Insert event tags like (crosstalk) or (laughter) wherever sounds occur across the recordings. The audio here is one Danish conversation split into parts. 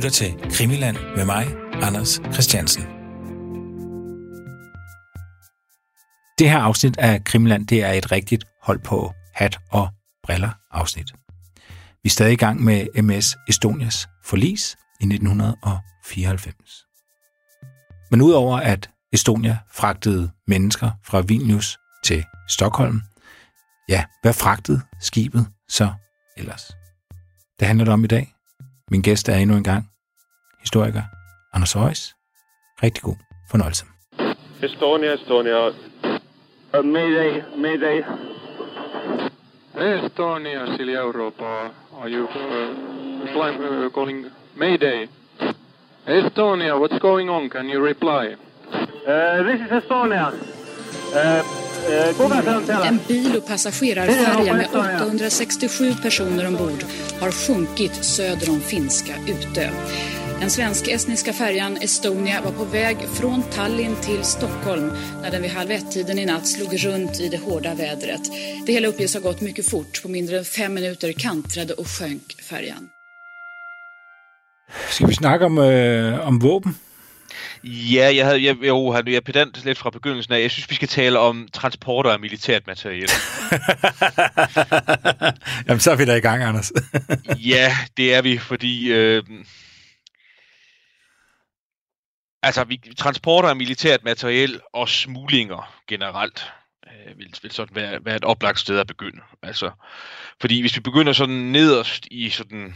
lytter til Krimiland med mig, Anders Christiansen. Det her afsnit af Krimiland, det er et rigtigt hold på hat og briller afsnit. Vi er stadig i gang med MS Estonias forlis i 1994. Men udover at Estonia fragtede mennesker fra Vilnius til Stockholm, ja, hvad fragtede skibet så ellers? Det handler det om i dag. Min gæst er endnu en gang historiker Anders Højs. Rigtig god fornøjelse. Estonia, Estonia. Uh, mayday, mayday. Estonia, Silja Europa. Are you uh, uh, calling Mayday? Estonia, what's going on? Can you reply? Uh, this is Estonia. Uh, uh, god afton till alla. En bil och passagerarfärja med 867 personer ombord har sjunkit söder om finska Utö. Den svensk-estniska färjan Estonia var på väg från Tallinn till Stockholm när den vid halv ett-tiden i natt slog runt i det hårda vädret. Det hela uppges ha gått mycket fort. På mindre än fem minuter kantrade och sjönk färjan. Skal vi snakke om, øh, om våben? Ja, jeg havde, jeg, jo, han er pedant lidt fra begyndelsen af. Jeg synes, vi skal tale om transporter af militært materiale. (laughs) Jamen, så er vi da i gang, Anders. ja, det er vi, fordi... Øh, altså, vi, transporter af militært materiel og smuglinger generelt øh, vil, vil sådan være, være et oplagt sted at begynde. Altså, fordi hvis vi begynder sådan nederst i sådan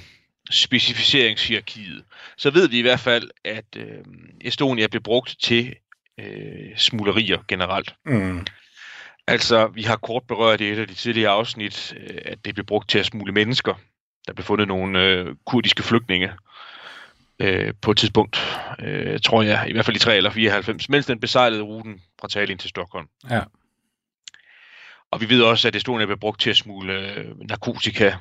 specificeringshierarkiet, så ved vi i hvert fald, at øh, Estonia blev brugt til øh, smuglerier generelt. Mm. Altså, vi har kort berørt i et af de tidligere afsnit, øh, at det blev brugt til at smule mennesker. Der blev fundet nogle øh, kurdiske flygtninge øh, på et tidspunkt, øh, tror jeg, i hvert fald i 3 eller 94, mens den besejlede ruten fra Tallinn til Stockholm. Ja. Og vi ved også, at Estonia blev brugt til at smule øh, narkotika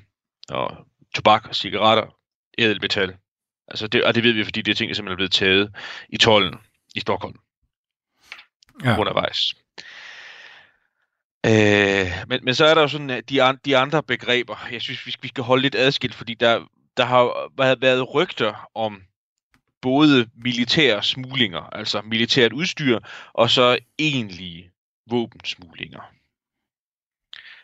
og tobak, cigaretter, ædelmetal. Altså det, og det ved vi, fordi det er ting, der simpelthen er blevet taget i tollen i Stockholm ja. undervejs. Øh, men, men så er der jo sådan at de, an, de andre begreber, jeg synes, vi, vi skal holde lidt adskilt, fordi der, der har været, rygter om både militære smuglinger, altså militært udstyr, og så egentlige våbensmuglinger.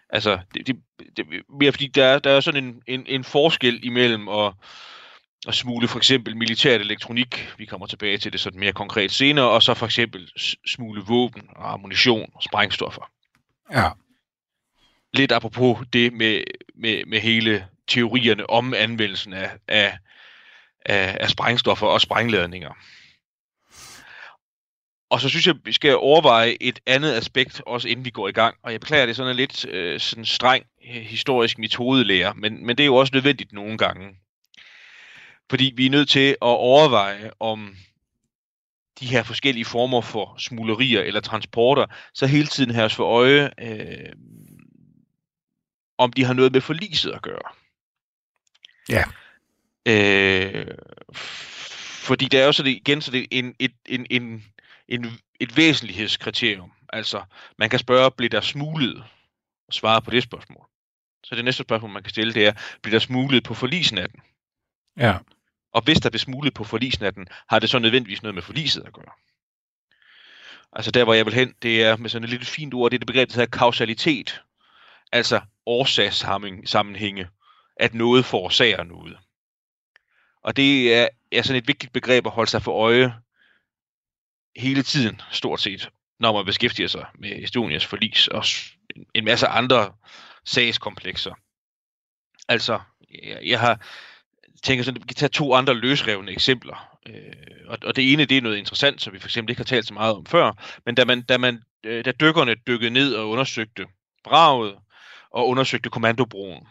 Altså, det, det, det, mere fordi der, der er sådan en, en, en forskel imellem at, at smule for eksempel militært elektronik, vi kommer tilbage til det sådan mere konkret senere, og så for eksempel smule våben og ammunition og sprængstoffer. Ja. Lidt apropos det med, med, med hele teorierne om anvendelsen af, af, af, af sprængstoffer og sprængladninger. Og så synes jeg, vi skal overveje et andet aspekt, også inden vi går i gang. Og jeg beklager, det sådan en lidt øh, sådan streng øh, historisk metodelærer, men, men det er jo også nødvendigt nogle gange. Fordi vi er nødt til at overveje, om de her forskellige former for smuglerier eller transporter, så hele tiden have os for øje, øh, om de har noget med forliset at gøre. Ja. Øh, fordi der er jo så det, igen så det en, en, en, en, en, et væsentlighedskriterium. Altså, man kan spørge, bliver der smuglet? Og svare på det spørgsmål. Så det næste spørgsmål, man kan stille, det er, bliver der smuglet på forlisnatten? Ja. Og hvis der bliver smuglet på forlisnatten, har det så nødvendigvis noget med forliset at gøre? Altså der, hvor jeg vil hen, det er med sådan et lidt fint ord, det er det begreb, der hedder kausalitet. Altså årsagssammenhænge, at noget forårsager noget. Og det er, er sådan et vigtigt begreb at holde sig for øje hele tiden, stort set, når man beskæftiger sig med Estonias forlis og en masse andre sagskomplekser. Altså, jeg, jeg har tænker sådan, at vi kan tage to andre løsrevne eksempler. Øh, og, og det ene, det er noget interessant, som vi for eksempel ikke har talt så meget om før, men da, man, da, man, øh, da dykkerne dykkede ned og undersøgte braget og undersøgte kommandobroen,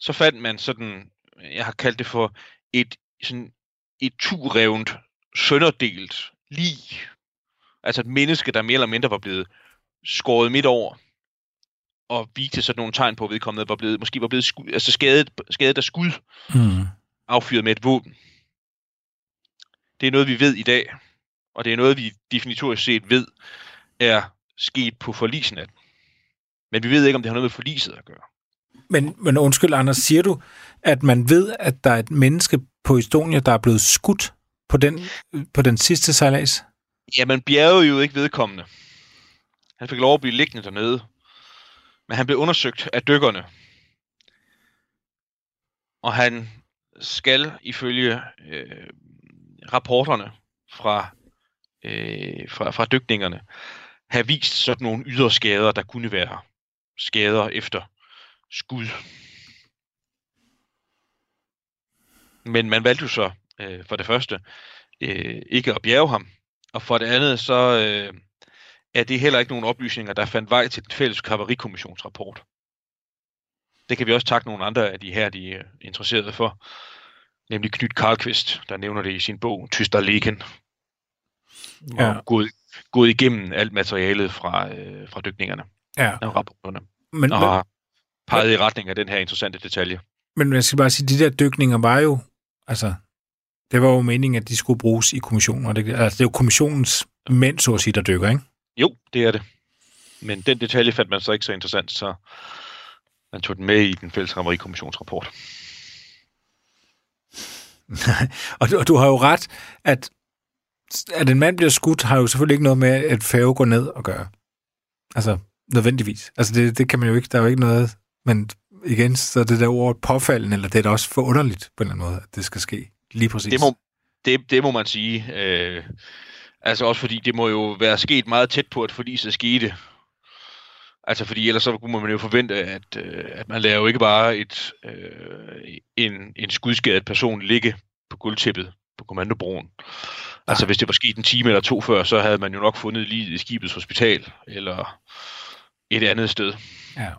så fandt man sådan, jeg har kaldt det for et sådan et turevnt, sønderdelt lig. Altså et menneske, der mere eller mindre var blevet skåret midt over, og viste sådan nogle tegn på, at vedkommende var blevet, måske var blevet skud, altså skadet, skadet af skud, Mm. affyret med et våben. Det er noget, vi ved i dag, og det er noget, vi definitorisk set ved, er sket på forlisnatten. Men vi ved ikke, om det har noget med forliset at gøre. Men, men undskyld, Anders, siger du, at man ved, at der er et menneske på Estonia, der er blevet skudt på den, på den sidste sejlads? Jamen, bjerget jo ikke vedkommende. Han fik lov at blive liggende dernede. Men han blev undersøgt af dykkerne. Og han skal ifølge øh, rapporterne fra, øh, fra, fra dykningerne have vist sådan nogle ydre skader, der kunne være skader efter skud. Men man valgte jo så øh, for det første øh, ikke at bjerge ham, og for det andet så øh, er det heller ikke nogen oplysninger, der fandt vej til den fælles kavalerikommissionsrapport. Det kan vi også takke nogle andre af de her, de er interesserede for. Nemlig Knyt Karlqvist, der nævner det i sin bog, Tyster Legen. Ja. Og gået, gået igennem alt materialet fra, øh, fra dykningerne. Ja. Og rapporterne. Men, og har peget men, i retning af den her interessante detalje. Men jeg skal bare sige, de der dykninger var jo, altså, det var jo meningen, at de skulle bruges i kommissionen. Og det, altså, det er jo kommissionens mænd, så at sige, der dykker, ikke? Jo, det er det. Men den detalje fandt man så ikke så interessant, så man tog den med i den fælles rapport. (laughs) og, du, og du har jo ret, at, at en mand bliver skudt, har jo selvfølgelig ikke noget med, at færge går ned og gøre. Altså, nødvendigvis. Altså, det, det kan man jo ikke, der er jo ikke noget, men igen, så det der ord påfaldende, eller det er da også for underligt på en eller anden måde, at det skal ske. Lige præcis. Det må, det, det må man sige. Øh, altså også fordi det må jo være sket meget tæt på, at forliset skete. Altså fordi ellers så kunne man jo forvente, at, øh, at man laver jo ikke bare et, øh, en, en skudskadet person ligge på guldtippet på kommandobroen. Altså hvis det var sket en time eller to før, så havde man jo nok fundet lige i skibets hospital, eller et andet sted ja.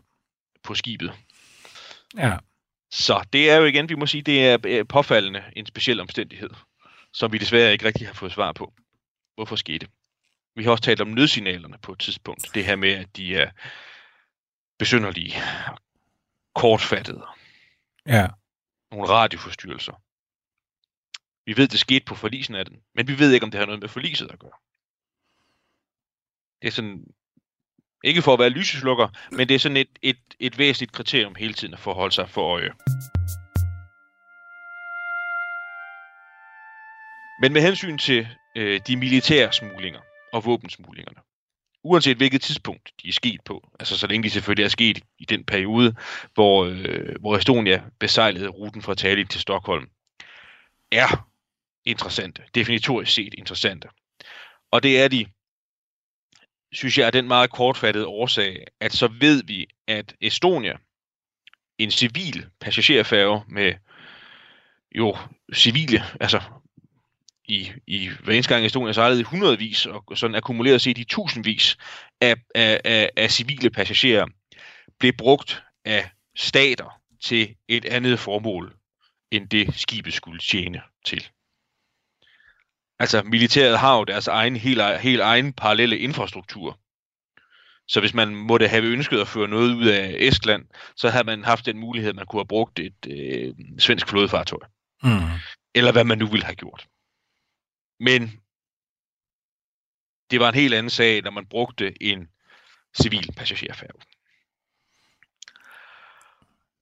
På skibet. Ja. Så det er jo igen, vi må sige, det er påfaldende en speciel omstændighed, som vi desværre ikke rigtig har fået svar på. Hvorfor skete det? Vi har også talt om nødsignalerne på et tidspunkt. Det her med, at de er besynderlige, kortfattede. Ja. Nogle radioforstyrrelser. Vi ved, det skete på forlisen af den, men vi ved ikke, om det har noget med forliset at gøre. Det er sådan, ikke for at være lyseslukker, men det er sådan et, et, et væsentligt kriterium hele tiden at forholde sig for øje. Men med hensyn til øh, de militære smuglinger og våbensmuglingerne, uanset hvilket tidspunkt de er sket på, altså så længe de selvfølgelig er sket i den periode, hvor, øh, hvor Estonia besejlede ruten fra Tallinn til Stockholm, er interessante, definitorisk set interessante. Og det er de, synes jeg, er den meget kortfattede årsag, at så ved vi, at Estonia, en civil passagerfærge med jo civile, altså i, i hver eneste gang Estonia sejlede i hundredvis, og sådan akkumuleret set i tusindvis af, af, af, af civile passagerer, blev brugt af stater til et andet formål, end det skibet skulle tjene til. Altså, militæret har jo deres egen, helt, helt egen parallelle infrastruktur. Så hvis man måtte have ønsket at føre noget ud af Estland, så havde man haft den mulighed, at man kunne have brugt et øh, svensk flådefartøj. Mm. Eller hvad man nu ville have gjort. Men det var en helt anden sag, når man brugte en civil passagerfærge.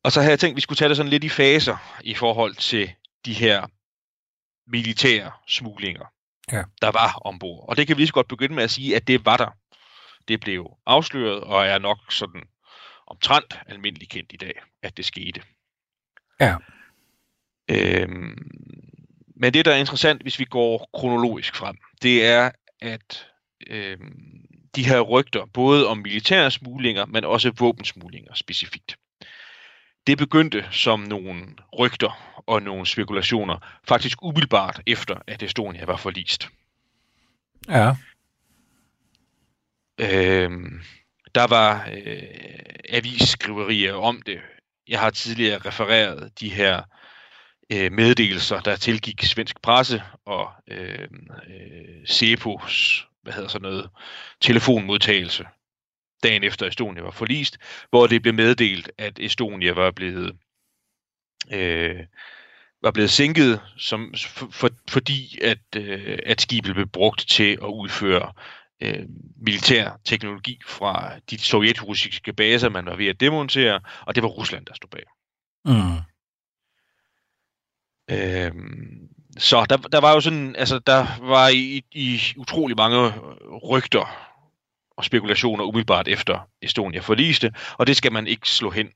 Og så havde jeg tænkt, at vi skulle tage det sådan lidt i faser i forhold til de her militære smuglinger, ja. der var ombord. Og det kan vi lige så godt begynde med at sige, at det var der. Det blev afsløret og er nok sådan omtrent almindeligt kendt i dag, at det skete. Ja. Øhm, men det, der er interessant, hvis vi går kronologisk frem, det er, at øhm, de her rygter, både om militære smuglinger, men også våbensmuglinger specifikt, det begyndte som nogle rygter og nogle spekulationer, faktisk umiddelbart efter, at Estonia var forlist. Ja. Øhm, der var øh, avisskriverier om det. Jeg har tidligere refereret de her øh, meddelelser, der tilgik svensk presse og øh, øh, Cepos, hvad hedder sådan noget, telefonmodtagelse dagen efter Estonia var forlist, hvor det blev meddelt, at Estonia var blevet øh, var blevet sænket, som, for, for, fordi at, øh, at skibet blev brugt til at udføre øh, militær teknologi fra de sovjetrussiske baser, man var ved at demontere, og det var Rusland, der stod bag. Mm. Øhm, så der, der var jo sådan, altså der var i, i utrolig mange rygter og spekulationer umiddelbart efter Estonia forliste, og det skal man ikke slå hen.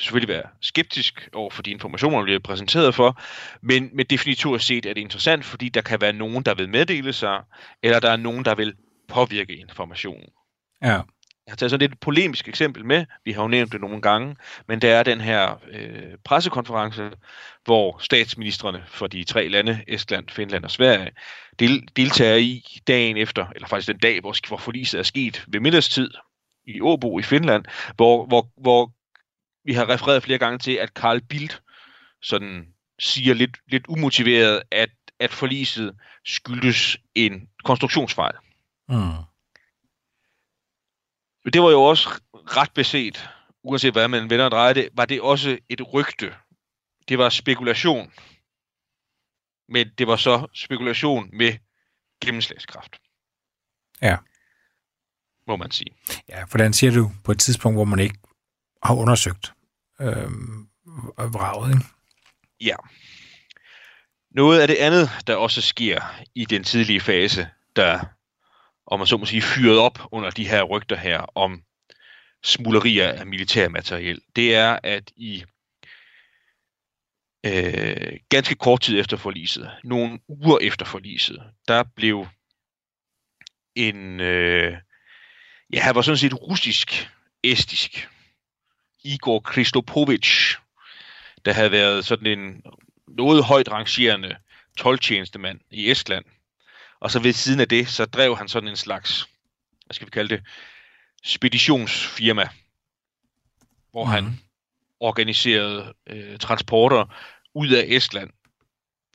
Selvfølgelig være skeptisk over for de informationer, der bliver præsenteret for, men, men definitivt set er det interessant, fordi der kan være nogen, der vil meddele sig, eller der er nogen, der vil påvirke informationen. Ja. Jeg har taget sådan et polemisk eksempel med, vi har jo nævnt det nogle gange, men det er den her øh, pressekonference, hvor statsministerne for de tre lande, Estland, Finland og Sverige, del, deltager i dagen efter, eller faktisk den dag, hvor, hvor forliset er sket ved middagstid i Åbo i Finland, hvor, hvor, hvor vi har refereret flere gange til, at Carl Bildt sådan siger lidt, lidt umotiveret, at, at forliset skyldes en konstruktionsfejl. Mm. Det var jo også ret beset, uanset hvad man vender og drejer det, var det også et rygte. Det var spekulation. Men det var så spekulation med gennemslagskraft. Ja. Må man sige. Ja, hvordan siger du på et tidspunkt, hvor man ikke har undersøgt øh, vraget, ikke? Ja. Noget af det andet, der også sker i den tidlige fase, der om man så må sige, fyret op under de her rygter her om smuglerier af militærmateriel, det er, at i øh, ganske kort tid efter forliset, nogle uger efter forliset, der blev en, øh, ja, han var sådan set russisk-estisk, Igor Kristopovich, der havde været sådan en noget højt rangerende tolvtjenestemand i Estland, og så ved siden af det, så drev han sådan en slags, hvad skal vi kalde det, speditionsfirma, hvor mm. han organiserede øh, transporter ud af Estland.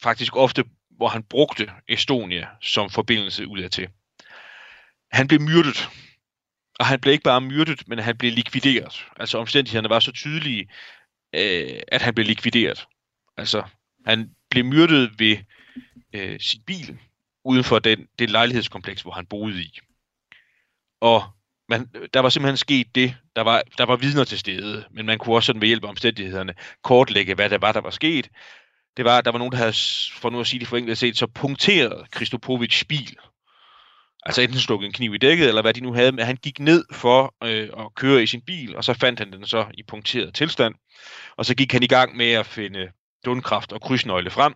Faktisk ofte, hvor han brugte Estonia som forbindelse ud af til. Han blev myrdet. Og han blev ikke bare myrdet, men han blev likvideret. Altså omstændighederne var så tydelige, øh, at han blev likvideret. Altså, han blev myrdet ved øh, sin bil, uden for den, det lejlighedskompleks, hvor han boede i. Og man, der var simpelthen sket det, der var, der var vidner til stede, men man kunne også sådan ved hjælp af omstændighederne kortlægge, hvad der var, der var sket. Det var, der var nogen, der havde, for nu at sige det for enkelt set, så punkteret Kristopovits bil. Altså enten stukket en kniv i dækket, eller hvad de nu havde, men han gik ned for øh, at køre i sin bil, og så fandt han den så i punkteret tilstand. Og så gik han i gang med at finde dundkraft og krydsnøgle frem,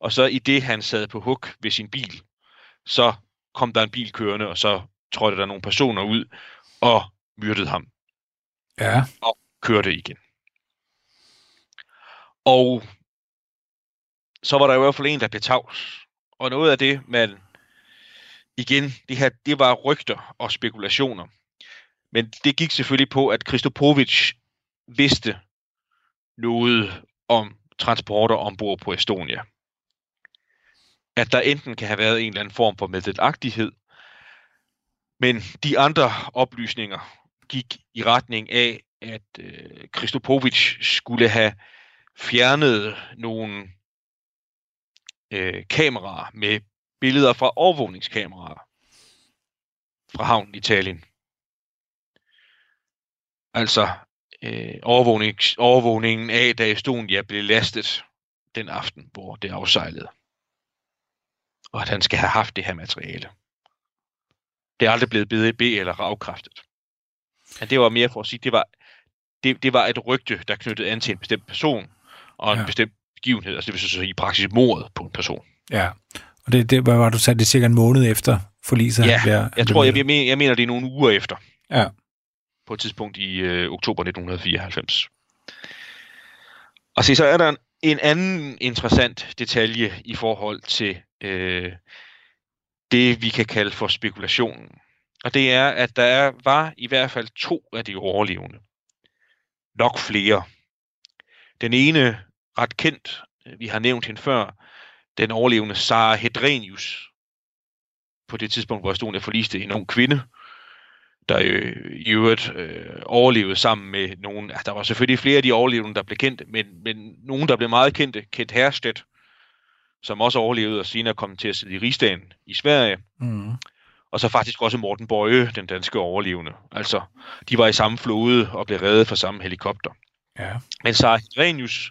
og så i det, han sad på huk ved sin bil, så kom der en bil kørende, og så trådte der nogle personer ud og myrdede ham. Ja. Og kørte igen. Og så var der i hvert fald en, der blev tavs. Og noget af det, man igen, det her, det var rygter og spekulationer. Men det gik selvfølgelig på, at Kristopovic vidste noget om transporter ombord på Estonia at der enten kan have været en eller anden form for meddelagtighed, men de andre oplysninger gik i retning af, at øh, skulle have fjernet nogle øh, kameraer med billeder fra overvågningskameraer fra havnen i Italien. Altså øh, overvågning, overvågningen af, da Estonia blev lastet den aften, hvor det afsejlede og at han skal have haft det her materiale. Det er aldrig blevet BDB eller afkræftet. Men det var mere for at sige, det var, det, det var et rygte, der knyttede an til en bestemt person, og en ja. bestemt begivenhed, altså det vil sige i praksis mordet på en person. Ja, og det, det hvad var du sagde, det er cirka en måned efter forliset? Ja, bliver, jeg tror, jeg, jeg, mener, jeg mener, det er nogle uger efter. Ja. På et tidspunkt i øh, oktober 1994. Og se, så er der en, en anden interessant detalje i forhold til øh, det, vi kan kalde for spekulationen. Og det er, at der er, var i hvert fald to af de overlevende. Nok flere. Den ene ret kendt, vi har nævnt hende før, den overlevende Sara Hedrenius. På det tidspunkt, hvor Estonia forliste en ung kvinde, der øh, i øvrigt øh, overlevede sammen med nogen. Altså, der var selvfølgelig flere af de overlevende, der blev kendt, men, men nogen, der blev meget kendte. Kent Herstedt, som også overlevede og senere kom til at sidde i rigsdagen i Sverige. Mm. Og så faktisk også Morten Bøje, den danske overlevende. Altså, de var i samme flåde og blev reddet fra samme helikopter. Ja. Men Sarah Hedrenius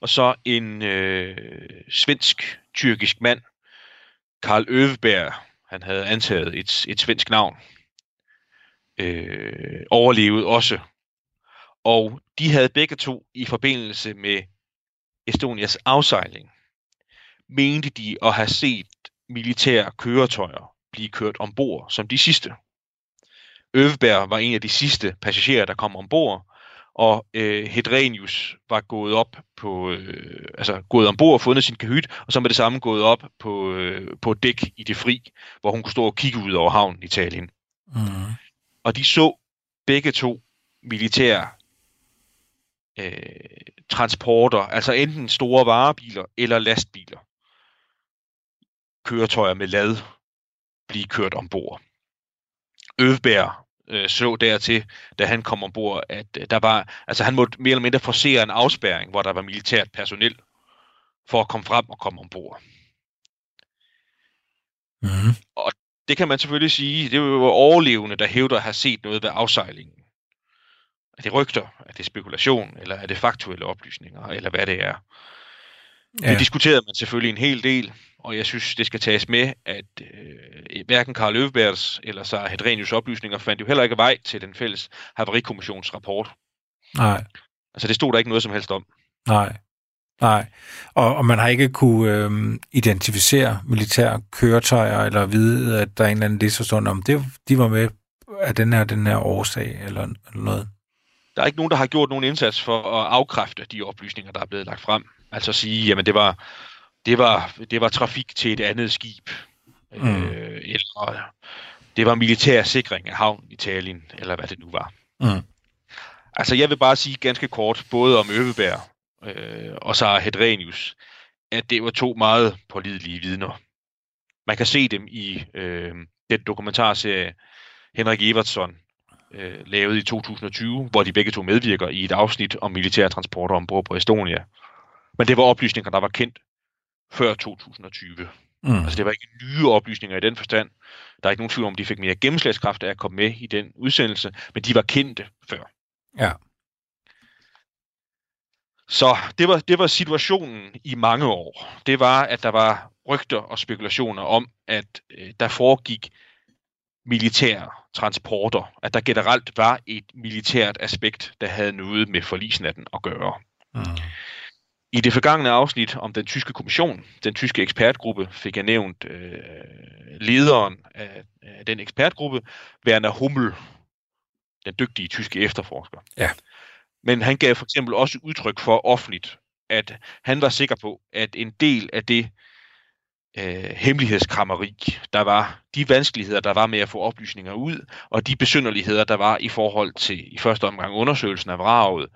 og så en øh, tyrkisk mand, Karl Øveberg, han havde antaget et, et svensk navn, øh, overlevede også. Og de havde begge to i forbindelse med Estonias afsejling, mente de at have set militære køretøjer blive kørt ombord som de sidste. Øveberg var en af de sidste passagerer, der kom ombord, og øh, Hedrenius var gået op på, øh, altså gået ombord og fundet sin kahyt, og så med det samme gået op på, øh, på dæk i det fri, hvor hun kunne stå og kigge ud over havnen i Italien. Mm. Og de så begge to militære øh, transporter, altså enten store varebiler eller lastbiler, køretøjer med lad, blive kørt ombord. Øvberg øh, så dertil, da han kom ombord, at øh, der var, altså han måtte mere eller mindre forsere en afspærring, hvor der var militært personel, for at komme frem og komme ombord. Mm. Det kan man selvfølgelig sige, det er jo overlevende, der hævder at have set noget ved afsejlingen. Er det rygter? Er det spekulation? Eller er det faktuelle oplysninger? Eller hvad det er? Ja. Det diskuterede man selvfølgelig en hel del, og jeg synes, det skal tages med, at øh, hverken Karl Løvbergs eller så Hedrenius oplysninger fandt jo heller ikke vej til den fælles havarikommissions rapport. Nej, Altså det stod der ikke noget som helst om. nej, nej. Og, og man har ikke kunne øhm, identificere militære køretøjer, eller vide, at der er en eller anden disforstående om, det, de var med af den her, den her årsag, eller, eller noget. Der er ikke nogen, der har gjort nogen indsats for at afkræfte de oplysninger, der er blevet lagt frem. Altså at sige, jamen det var, det var, det var trafik til et andet skib. Mm. Øh, eller det var militær sikring af havnen i Italien, eller hvad det nu var. Mm. Altså jeg vil bare sige ganske kort, både om Øveberg øh, og så Hedrenius, at det var to meget pålidelige vidner. Man kan se dem i øh, den dokumentarserie Henrik Evertsson øh, lavet i 2020, hvor de begge to medvirker i et afsnit om militære transporter ombord på Estonia. Men det var oplysninger, der var kendt før 2020. Mm. Altså det var ikke nye oplysninger i den forstand. Der er ikke nogen tvivl om, de fik mere gennemslagskraft af at komme med i den udsendelse, men de var kendte før. Ja. Så det var, det var situationen i mange år. Det var, at der var rygter og spekulationer om, at øh, der foregik militære transporter. At der generelt var et militært aspekt, der havde noget med forlisnatten at gøre. Mm. I det forgangne afsnit om den tyske kommission, den tyske ekspertgruppe, fik jeg nævnt øh, lederen af, af den ekspertgruppe, Werner Hummel, den dygtige tyske efterforsker. Ja. Men han gav for eksempel også udtryk for offentligt, at han var sikker på, at en del af det øh, hemmelighedskrammeri, der var, de vanskeligheder, der var med at få oplysninger ud, og de besynderligheder, der var i forhold til i første omgang undersøgelsen af vraget,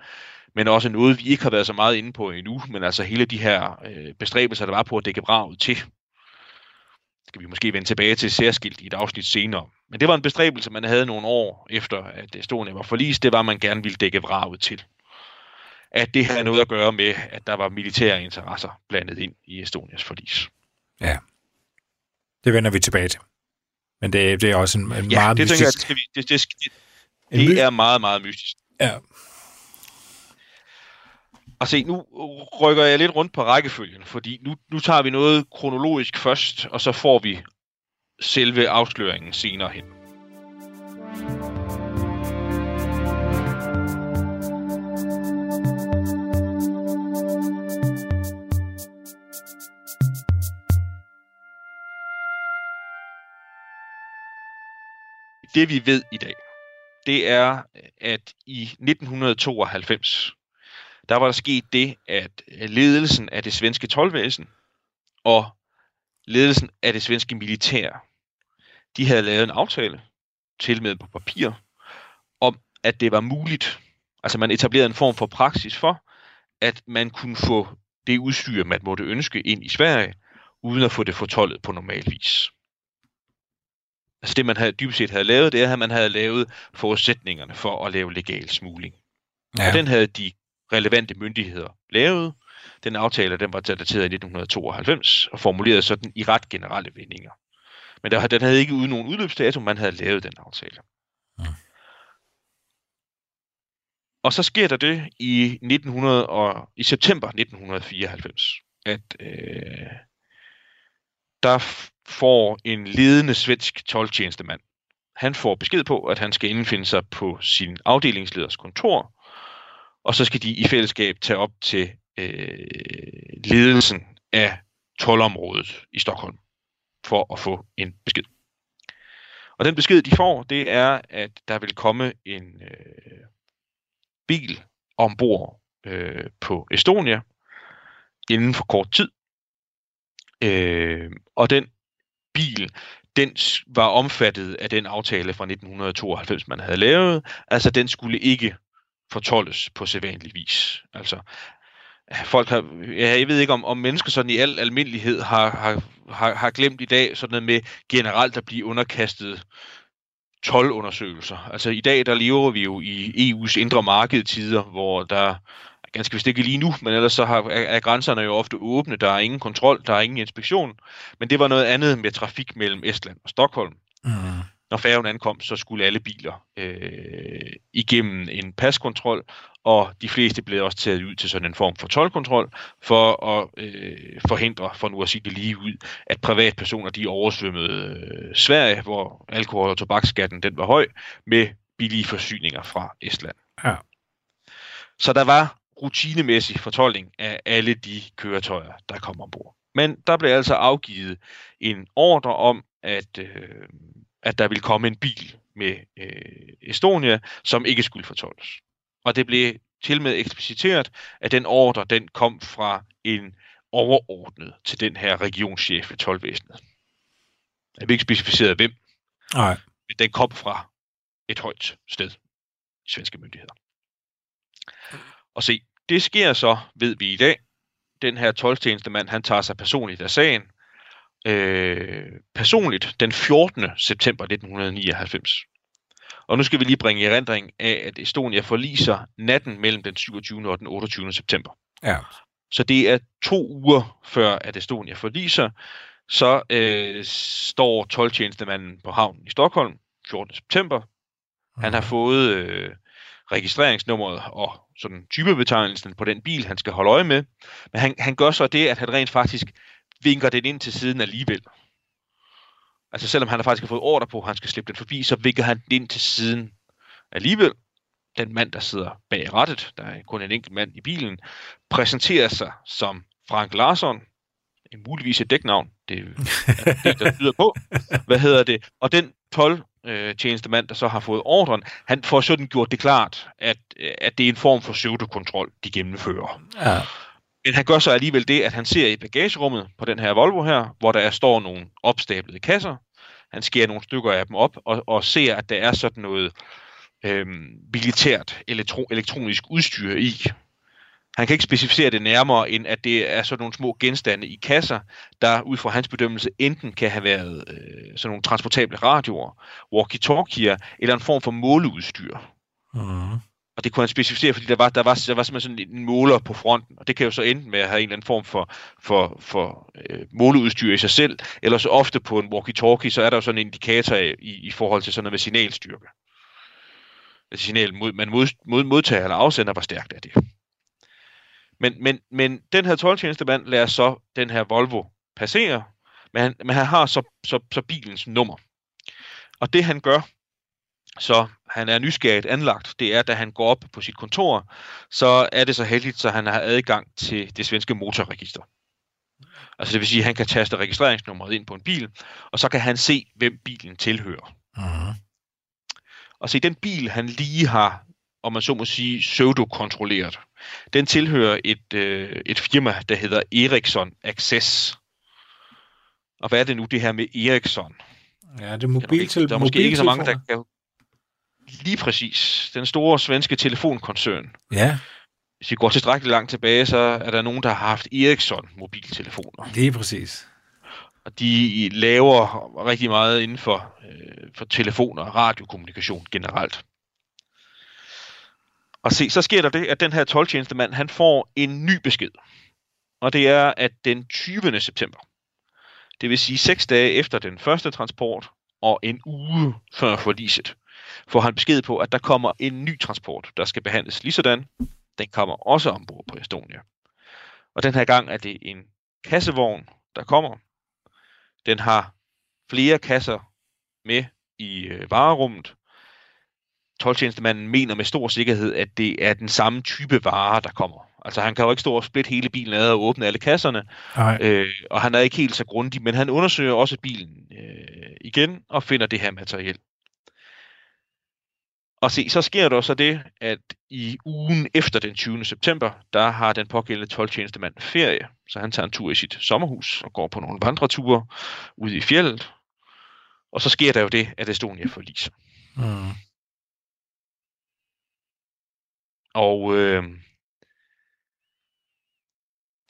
men også noget, vi ikke har været så meget inde på endnu, men altså hele de her øh, bestræbelser, der var på at dække vraget til. Det skal vi måske vende tilbage til særskilt i et afsnit senere. Men det var en bestræbelse, man havde nogle år efter, at Estonia var forlist, det var, at man gerne ville dække vraget til. At det havde noget at gøre med, at der var militære interesser blandet ind i Estonias forlis. Ja. Det vender vi tilbage til. Men det, det er også en, en Ja, meget det tænker jeg, mystisk... det, det, det, det, det er meget, meget mystisk. Ja. Og se, nu rykker jeg lidt rundt på rækkefølgen, fordi nu, nu tager vi noget kronologisk først, og så får vi selve afsløringen senere hen. Det vi ved i dag, det er, at i 1992, der var der sket det, at ledelsen af det svenske tolvvæsen og ledelsen af det svenske militær, de havde lavet en aftale, til med på papir, om at det var muligt, altså man etablerede en form for praksis for, at man kunne få det udstyr, man måtte ønske ind i Sverige, uden at få det fortollet på normal vis. Altså det, man havde, dybest set havde lavet, det er, at man havde lavet forudsætningerne for at lave legal smugling. Ja. Ja. Og den havde de relevante myndigheder lavet. Den aftale, den var dateret i 1992 og formuleret sådan i ret generelle vendinger. Men der, den havde ikke uden nogen udløbsdato, man havde lavet den aftale. Mm. Og så sker der det i 1900 og, i september 1994, at øh, der får en ledende svensk 12-tjenestemand, han får besked på, at han skal indfinde sig på sin afdelingsleders kontor, og så skal de i fællesskab tage op til øh, ledelsen af tolområdet i Stockholm for at få en besked. Og den besked, de får, det er, at der vil komme en øh, bil ombord øh, på Estonia inden for kort tid. Øh, og den bil, den var omfattet af den aftale fra 1992, man havde lavet. Altså, den skulle ikke fortolles på sædvanlig vis. Altså, folk har, ja, jeg ved ikke om, om mennesker sådan i al almindelighed har, har, har, har glemt i dag sådan noget med generelt at blive underkastet 12 undersøgelser. Altså i dag der lever vi jo i EU's indre markedtider, hvor der ganske vist ikke lige nu, men ellers så har, er grænserne jo ofte åbne, der er ingen kontrol, der er ingen inspektion. Men det var noget andet med trafik mellem Estland og Stockholm. Mm når færgen ankom, så skulle alle biler øh, igennem en paskontrol, og de fleste blev også taget ud til sådan en form for tolvkontrol, for at øh, forhindre, for nu at sige det lige ud, at privatpersoner de oversvømmede øh, Sverige, hvor alkohol- og tobaksskatten den var høj, med billige forsyninger fra Estland. Ja. Så der var rutinemæssig fortolkning af alle de køretøjer, der kom ombord. Men der blev altså afgivet en ordre om, at øh, at der ville komme en bil med øh, Estonia, som ikke skulle fortolles. Og det blev til med ekspliciteret, at den ordre, den kom fra en overordnet til den her regionschef ved tolvvæsenet. Jeg vil ikke specificere hvem, Nej. men den kom fra et højt sted i svenske myndigheder. Og se, det sker så, ved vi i dag. Den her 12 mand, han tager sig personligt af sagen, øh, personligt den 14. september 1999. Og nu skal vi lige bringe i erindring af, at Estonia forliser natten mellem den 27. og den 28. september. Ja. Så det er to uger før, at Estonia forliser, så øh, står 12-tjenestemanden på havnen i Stockholm 14. september. Han har mhm. fået øh, registreringsnummeret og sådan typebetegnelsen på den bil, han skal holde øje med. Men han, han gør så det, at han rent faktisk vinker den ind til siden alligevel. Altså selvom han har faktisk fået ordre på, at han skal slippe den forbi, så vinker han den ind til siden alligevel. Den mand, der sidder bag rattet, der er kun en enkelt mand i bilen, præsenterer sig som Frank Larsson, en muligvis et dæknavn, det er (laughs) det, der tyder på. Hvad hedder det? Og den 12 øh, tjenestemand, der så har fået ordren, han får sådan gjort det klart, at, at det er en form for pseudokontrol, de gennemfører. Ja. Men han gør så alligevel det, at han ser i bagagerummet på den her Volvo her, hvor der står nogle opstablede kasser. Han skærer nogle stykker af dem op og, og ser, at der er sådan noget øhm, militært elektro, elektronisk udstyr i. Han kan ikke specificere det nærmere, end at det er sådan nogle små genstande i kasser, der ud fra hans bedømmelse enten kan have været øh, sådan nogle transportable radioer, walkie-talkier eller en form for måleudstyr. Mm. Og det kunne han specificere, fordi der var, der var, der var simpelthen sådan en måler på fronten, og det kan jo så enten med at have en eller anden form for, for, for øh, måleudstyr i sig selv, eller så ofte på en walkie-talkie, så er der jo sådan en indikator i, i forhold til sådan noget med signalstyrke. Altså signal, mod, man mod, mod, modtager eller afsender, hvor stærkt er det. Men, men, men den her 12-tjenestemand lader så den her Volvo passere, men han, men han har så, så, så bilens nummer. Og det han gør, så han er nysgerrigt anlagt, det er, da han går op på sit kontor, så er det så heldigt, så han har adgang til det svenske motorregister. Altså det vil sige, at han kan taste registreringsnummeret ind på en bil, og så kan han se, hvem bilen tilhører. Uh-huh. Og se, den bil, han lige har, om man så må sige, pseudo-kontrolleret, den tilhører et, øh, et firma, der hedder Ericsson Access. Og hvad er det nu, det her med Ericsson? Ja, det er mobiltelefon. Der er måske ikke så mange, der kan Lige præcis. Den store svenske telefonkoncern. Ja. Hvis vi går tilstrækkeligt langt tilbage, så er der nogen, der har haft Ericsson mobiltelefoner. Lige præcis. Og de laver rigtig meget inden for, øh, for telefoner og radiokommunikation generelt. Og se, så sker der det, at den her 12 han får en ny besked. Og det er, at den 20. september, Det vil sige seks dage efter den første transport, og en uge før forliset, får han besked på, at der kommer en ny transport, der skal behandles lige sådan. Den kommer også ombord på Estonia. Og den her gang er det en kassevogn, der kommer. Den har flere kasser med i øh, varerummet. Tolvtjenestemanden mener med stor sikkerhed, at det er den samme type varer, der kommer. Altså han kan jo ikke stå og splitte hele bilen ad og åbne alle kasserne, Nej. øh, og han er ikke helt så grundig, men han undersøger også bilen øh, igen og finder det her materiel. Og se, så sker der så det, at i ugen efter den 20. september, der har den pågældende 12 tjenestemand ferie, så han tager en tur i sit sommerhus og går på nogle vandreture ude i fjellet. Og så sker der jo det, at Estonia forliser. Mm. Og øh,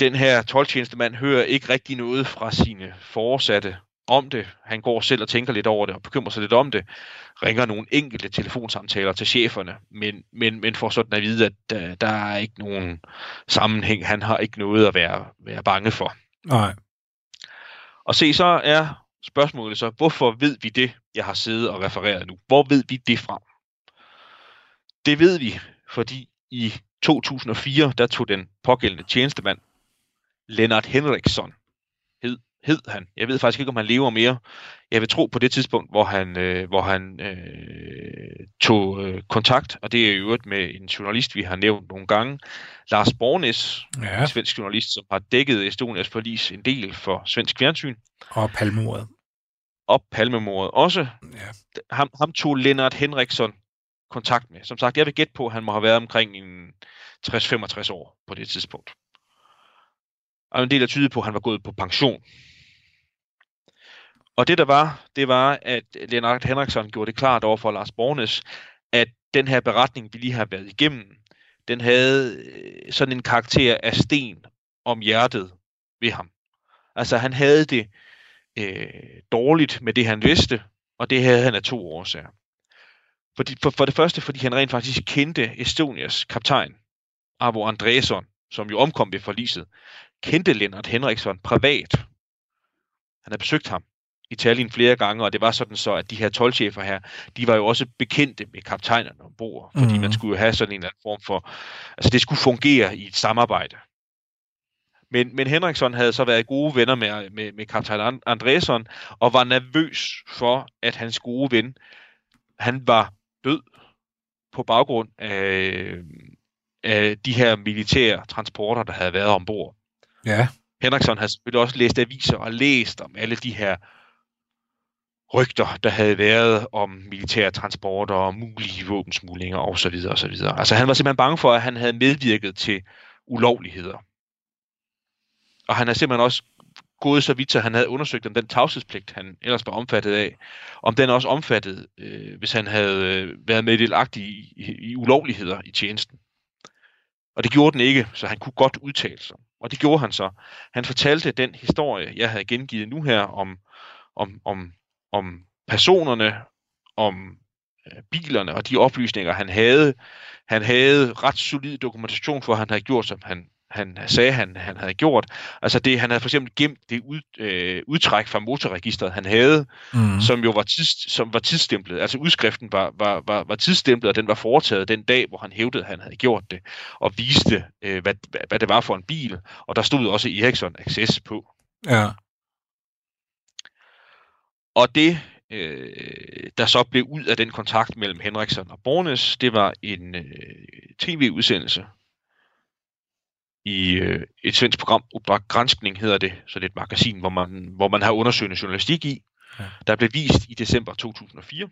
den her 12-tjenestemand hører ikke rigtig noget fra sine foresatte om det. Han går selv og tænker lidt over det og bekymrer sig lidt om det. Ringer nogle enkelte telefonsamtaler til cheferne, men, men, men får sådan at vide, at der, der er ikke nogen sammenhæng. Han har ikke noget at være, være bange for. Nej. Og se, så er spørgsmålet så, hvorfor ved vi det, jeg har siddet og refereret nu? Hvor ved vi det fra? Det ved vi, fordi i 2004, der tog den pågældende tjenestemand, Lennart Henriksson, hed, han. Jeg ved faktisk ikke, om han lever mere. Jeg vil tro på det tidspunkt, hvor han, øh, hvor han øh, tog øh, kontakt, og det er i øvrigt med en journalist, vi har nævnt nogle gange, Lars Bornes, Ja. en svensk journalist, som har dækket Estonias forlis en del for svensk fjernsyn, Og palmordet. og Palmemordet også. Ja. Ham, ham tog Lennart Henriksson kontakt med. Som sagt, jeg vil gætte på, at han må have været omkring en 60-65 år på det tidspunkt. Og en del af tyder på, at han var gået på pension. Og det der var, det var, at Lennart Henriksson gjorde det klart over for Lars Bornes, at den her beretning, vi lige har været igennem, den havde øh, sådan en karakter af sten om hjertet ved ham. Altså han havde det øh, dårligt med det, han vidste, og det havde han af to årsager. Fordi, for, for det første, fordi han rent faktisk kendte Estonias kaptajn, Arvo Andresson, som jo omkom ved forliset, kendte Lennart Henriksson privat. Han havde besøgt ham i Tallinn flere gange, og det var sådan så, at de her 12-chefer her, de var jo også bekendte med kaptajnerne ombord, fordi Mhm. man skulle jo have sådan en eller anden form for, altså det skulle fungere i et samarbejde. Men, men Henriksson havde så været gode venner med, med, med kaptajn And- Andresson, og var nervøs for, at hans gode ven, han var død på baggrund af, af de her militære transporter, der havde været ombord. Ja. Henriksson havde selvfølgelig også læst aviser og læst om alle de her rygter, der havde været om militære transporter og mulige våbensmuglinger osv. osv. Altså han var simpelthen bange for, at han havde medvirket til ulovligheder. Og han er simpelthen også gået så vidt, at han havde undersøgt, om den tavshedspligt, han ellers var omfattet af, om den også omfattede, øh, hvis han havde øh, været meddelagtig i, i, i ulovligheder i tjenesten. Og det gjorde den ikke, så han kunne godt udtale sig. Og det gjorde han så. Han fortalte den historie, jeg havde gengivet nu her, om, om, om, om personerne, om øh, bilerne og de oplysninger, han havde. Han havde ret solid dokumentation for, at han havde gjort, som han, han sagde, han, han havde gjort. Altså det, han havde for eksempel gemt det ud, øh, udtræk fra motorregistret, han havde, Mm. som jo var, tids, som var tidsstemplet. Altså udskriften var, var, var, var tidsstemplet, og den var foretaget den dag, hvor han hævdede, at han havde gjort det, og viste, øh, hvad, hvad, det var for en bil. Og der stod også Ericsson Access på. Ja. Og det, øh, der så blev ud af den kontakt mellem Henriksson og Bornes, det var en øh, tv-udsendelse i øh, et svensk program, Opdrag Granskning hedder det, så det er et magasin, hvor man, hvor man har undersøgende journalistik i, Ja. der blev vist i december 2004.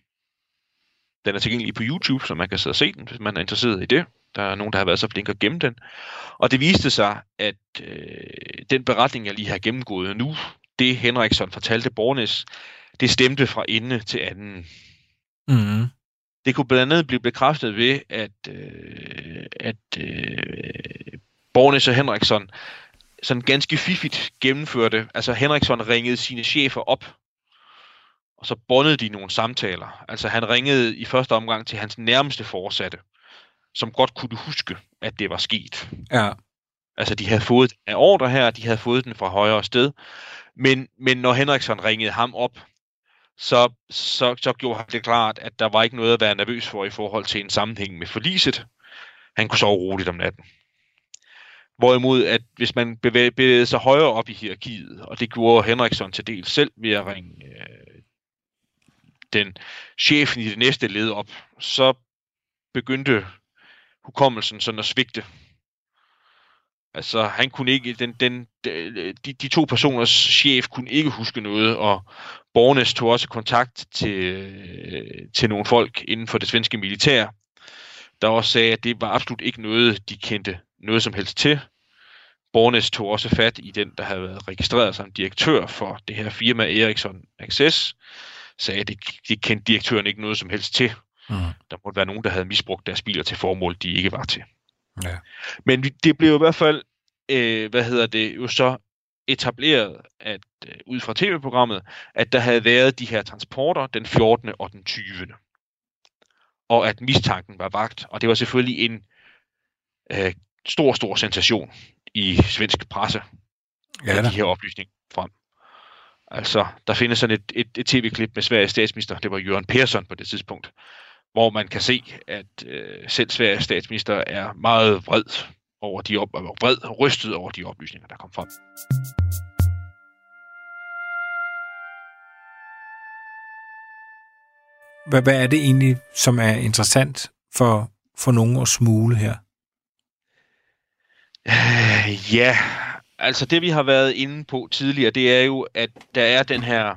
Den er tilgængelig på YouTube, så man kan sidde og se den, hvis man er interesseret i det. Der er nogen, der har været så flinke at gemme den. Og det viste sig, at øh, den beretning, jeg lige har gennemgået nu, det Henriksson fortalte Bornes, det stemte fra ende til anden. Mm. Det kunne blandt andet blive bekræftet ved, at, øh, at øh, Bornes og Henriksson sådan ganske fiffigt gennemførte. Altså Henriksson ringede sine chefer op, og så bondede de nogle samtaler. Altså han ringede i første omgang til hans nærmeste forsatte, som godt kunne huske, at det var sket. Ja. Altså, de havde fået af ordre her, de havde fået den fra højere sted. Men, men når Henriksson ringede ham op, så, så, så gjorde han det klart, at der var ikke noget at være nervøs for i forhold til en sammenhæng med forliset. Han kunne sove roligt om natten. Hvorimod, at hvis man bevægede, bevægede sig højere op i hierarkiet, og det gjorde Henriksson til del selv ved at ringe øh, den chefen i det næste led op, så begyndte hukommelsen sådan at svigte. Altså, han kunne ikke, den, den, de, de to personers chef kunne ikke huske noget, og Bornes tog også kontakt til, til nogle folk inden for det svenske militær, der også sagde, at det var absolut ikke noget, de kendte noget som helst til. Bornes tog også fat i den, der havde været registreret som direktør for det her firma Ericsson Access, sagde, at det, de kendte direktøren ikke noget som helst til. Mm. Der måtte være nogen, der havde misbrugt deres biler til formål, de ikke var til. Ja. Men det blev i hvert fald, øh, hvad hedder det, jo så etableret, at øh, ud fra tv-programmet, at der havde været de her transporter den 14. og den 20. Og at mistanken var vagt, og det var selvfølgelig en øh, stor, stor sensation i svensk presse, ja, de her oplysninger frem. Altså, der findes sådan et, et, et tv-klip med Sveriges statsminister, det var Jørgen Persson på det tidspunkt, hvor man kan se, at øh, selv Sveriges statsminister er meget vred over de op, vred rystet over de oplysninger, der kom frem. Hvad, hvad er det egentlig, som er interessant for, for nogen at smule her? Øh, ja, altså det vi har været inde på tidligere, det er jo, at der er den her,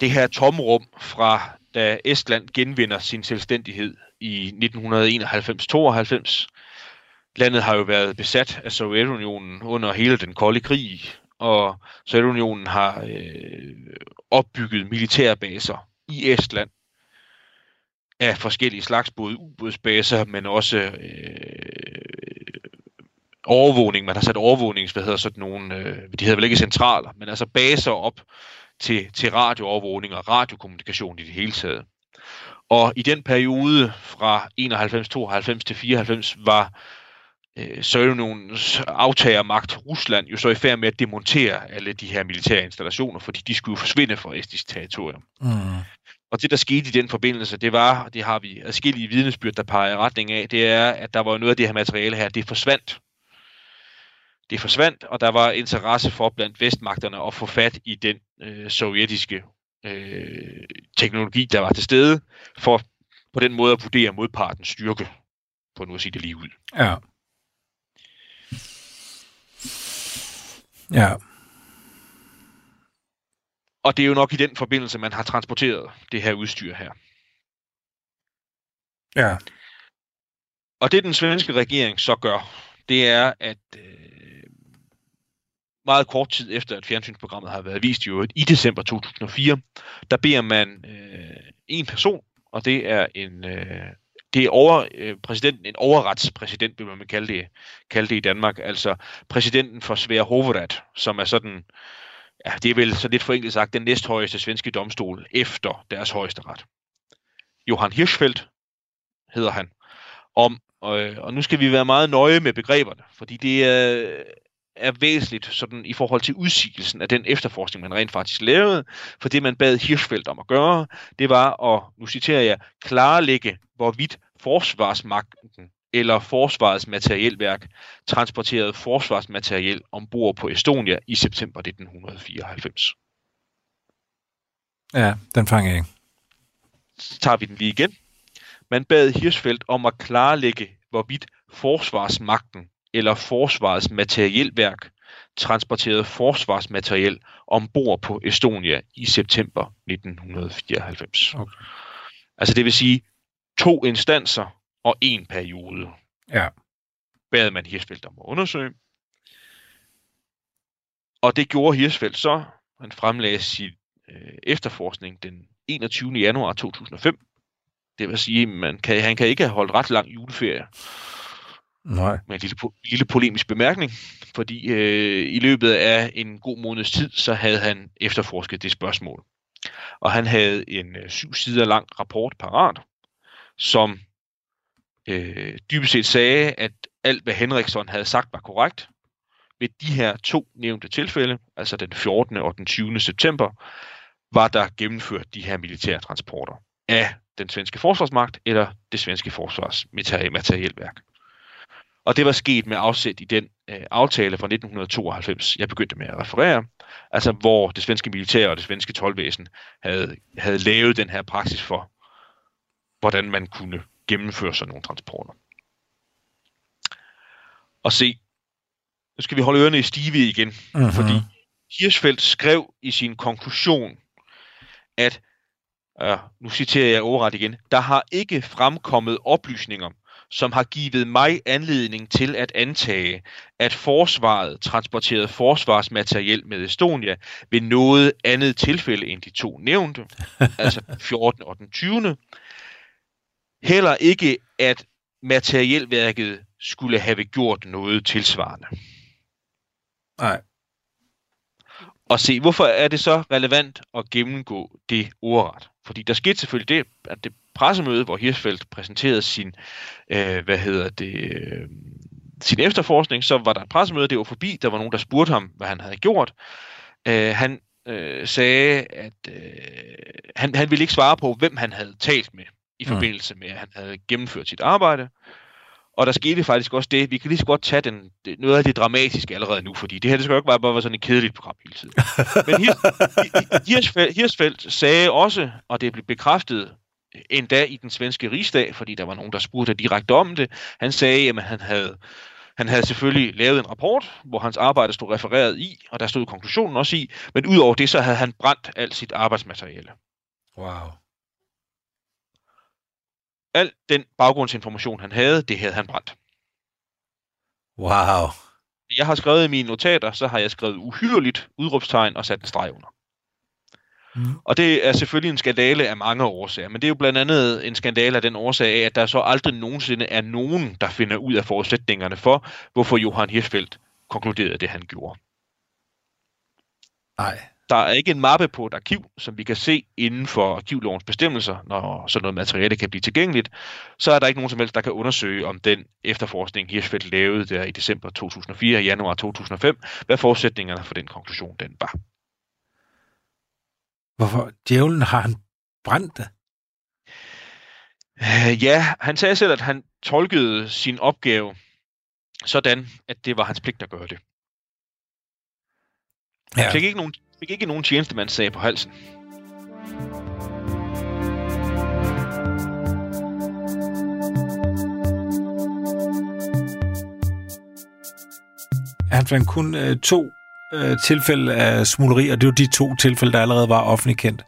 det her tomrum fra da Estland genvinder sin selvstændighed i 1991-92. Landet har jo været besat af Sovjetunionen under hele den kolde krig, og Sovjetunionen har øh, opbygget militærbaser i Estland af forskellige slags, både ubådsbaser, men også øh, overvågning. Man har sat overvågnings, hvad hedder sådan nogle, øh, de hedder vel ikke centraler, men altså baser op til, til radioovervågning og radiokommunikation i det hele taget. Og i den periode fra 91, 92 til 94 var øh, Sovjetunionens aftagermagt Rusland jo så i færd med at demontere alle de her militære installationer, fordi de skulle jo forsvinde fra estisk territorium. Mm. Og det, der skete i den forbindelse, det var, og det har vi adskillige vidnesbyrd, der peger i retning af, det er, at der var noget af det her materiale her, det forsvandt det forsvandt, og der var interesse for blandt vestmagterne at få fat i den øh, sovjetiske øh, teknologi, der var til stede, for på den måde at vurdere modpartens styrke, på nu at sige det lige ud. Ja. Ja. Og det er jo nok i den forbindelse, man har transporteret det her udstyr her. Ja. Og det den svenske regering så gør, det er, at øh, meget kort tid efter, at fjernsynsprogrammet har været vist jo i december 2004, der beder man øh, en person, og det er en øh, det er over, øh, præsidenten, en overretspræsident, vil man kalde det, kalde det i Danmark, altså præsidenten for Svea Hoveret, som er sådan, ja, det er vel så lidt forenklet sagt, den næsthøjeste svenske domstol efter deres højeste ret. Johan Hirschfeldt hedder han. Om, øh, og nu skal vi være meget nøje med begreberne, fordi det er, er væsentligt sådan, i forhold til udsigelsen af den efterforskning, man rent faktisk lavede. For det, man bad Hirschfeldt om at gøre, det var at, nu citerer jeg, klarlægge, hvorvidt forsvarsmagten eller forsvarets materielværk transporterede forsvarsmateriel ombord på Estonia i september 1994. Ja, den fanger jeg ikke. Så tager vi den lige igen. Man bad Hirschfeldt om at klarlægge, hvorvidt forsvarsmagten eller forsvarets materielværk transporterede forsvarsmateriel ombord på Estonia i september 1994. Okay. Altså det vil sige to instanser og en periode. Ja. Bad man Hirsfeldt om at undersøge. Og det gjorde Hirsfeldt så. Han fremlagde sin øh, efterforskning den 21. januar 2005. Det vil sige, man kan, han kan ikke have holdt ret lang juleferie. Nej. Med en lille, lille polemisk bemærkning, fordi øh, i løbet af en god måneds tid, så havde han efterforsket det spørgsmål. Og han havde en øh, syv sider lang rapport parat, som øh, dybest set sagde, at alt hvad Henriksson havde sagt var korrekt. Ved de her to nævnte tilfælde, altså den 14. og den 20. september, var der gennemført de her militære transporter af den svenske forsvarsmagt eller det svenske forsvarsmaterielværk. Og det var sket med afsæt i den øh, aftale fra 1992, jeg begyndte med at referere, altså hvor det svenske militær og det svenske tolvvæsen havde, havde lavet den her praksis for, hvordan man kunne gennemføre sådan nogle transporter. Og se, nu skal vi holde ørerne i stive igen, uh-huh. fordi Hirschfeldt skrev i sin konklusion, at, øh, nu citerer jeg overret igen, der har ikke fremkommet oplysninger, som har givet mig anledning til at antage, at forsvaret transporterede forsvarsmateriel med Estonia ved noget andet tilfælde end de to nævnte, (laughs) altså 14 og den 20. Heller ikke, at materielværket skulle have gjort noget tilsvarende. Nej. Og se, hvorfor er det så relevant at gennemgå det ordret? Fordi der skete selvfølgelig det, at det pressemøde, hvor Hirschfeldt præsenterede sin, øh, hvad hedder det, øh, sin efterforskning, så var der et pressemøde, det var forbi, der var nogen, der spurgte ham, hvad han havde gjort. Øh, han øh, sagde, at øh, han, han ville ikke svare på, hvem han havde talt med i mm. forbindelse med, at han havde gennemført sit arbejde. Og der skete faktisk også det, vi kan lige så godt tage den, noget af det dramatiske allerede nu, fordi det her det skal jo ikke bare, bare være sådan et kedeligt program hele tiden. (laughs) Men Hirschfeldt, Hirschfeldt sagde også, og det blev bekræftet endda i den svenske rigsdag, fordi der var nogen, der spurgte direkte om det. Han sagde, at han havde, han havde selvfølgelig lavet en rapport, hvor hans arbejde stod refereret i, og der stod konklusionen også i, men udover det, så havde han brændt alt sit arbejdsmateriale. Wow. Al den baggrundsinformation, han havde, det havde han brændt. Wow. Jeg har skrevet i mine notater, så har jeg skrevet uhyrligt udråbstegn og sat en streg under. Mm. Og det er selvfølgelig en skandale af mange årsager, men det er jo blandt andet en skandale af den årsag af, at der så aldrig nogensinde er nogen, der finder ud af forudsætningerne for, hvorfor Johan Hirschfeldt konkluderede det, han gjorde. Nej. Der er ikke en mappe på et arkiv, som vi kan se inden for arkivlovens bestemmelser, når sådan noget materiale kan blive tilgængeligt. Så er der ikke nogen som helst, der kan undersøge om den efterforskning, Hirschfeldt lavede der i december 2004 og januar 2005, hvad forudsætningerne for den konklusion den var. Hvorfor djævlen har han brændt det? Uh, ja, han sagde selv, at han tolkede sin opgave sådan, at det var hans pligt at gøre det. Ja. Han fik ikke nogen, fik ikke nogen tjenestemandssag på halsen. Han fandt kun øh, to øh, tilfælde af smugleri, og det var de to tilfælde, der allerede var offentligt kendt.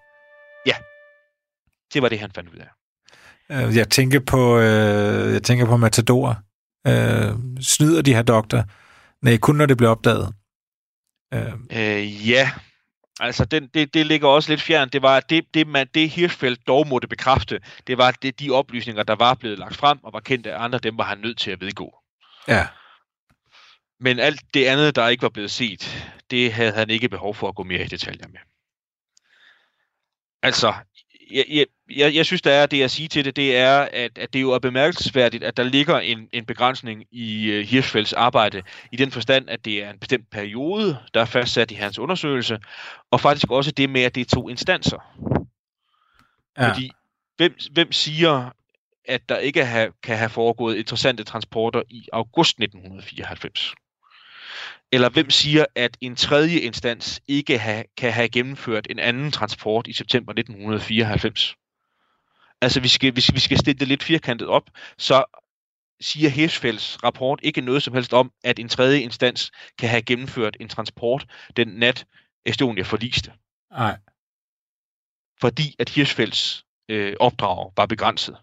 Ja, det var det, han fandt ud af. Øh, jeg tænker på, øh, jeg tænker på Matador. Øh, snyder de her doktor? Nej, kun når det bliver opdaget. Øh. Øh, ja, altså den, det, det ligger også lidt fjern. Det var det, det, man, det Hirschfeldt dog måtte bekræfte, det var det, de oplysninger, der var blevet lagt frem og var kendt af andre, dem var han nødt til at vedgå. Ja. Men alt det andet, der ikke var blevet set, det havde han ikke behov for at gå mere i detaljer med. Altså, jeg, jeg, jeg, jeg synes, der er det at sige til det, det er, at, at det jo er bemærkelsesværdigt, at der ligger en, en begrænsning i uh, Hirschfelds arbejde, i den forstand, at det er en bestemt periode, der er fastsat i hans undersøgelse, og faktisk også det med, at det er to instanser. Ja. Fordi, hvem, hvem siger, at der ikke have, kan have foregået interessante transporter i august 1994? Eller hvem siger, at en tredje instans ikke ha, kan have gennemført en anden transport i september 1994? Altså, vi skal, hvis vi skal stille det lidt firkantet op, så siger Hirschfelds rapport ikke noget som helst om, at en tredje instans kan have gennemført en transport den nat Estonia forliste. Nej. Fordi at Hirschfelds øh, opdrag var begrænset.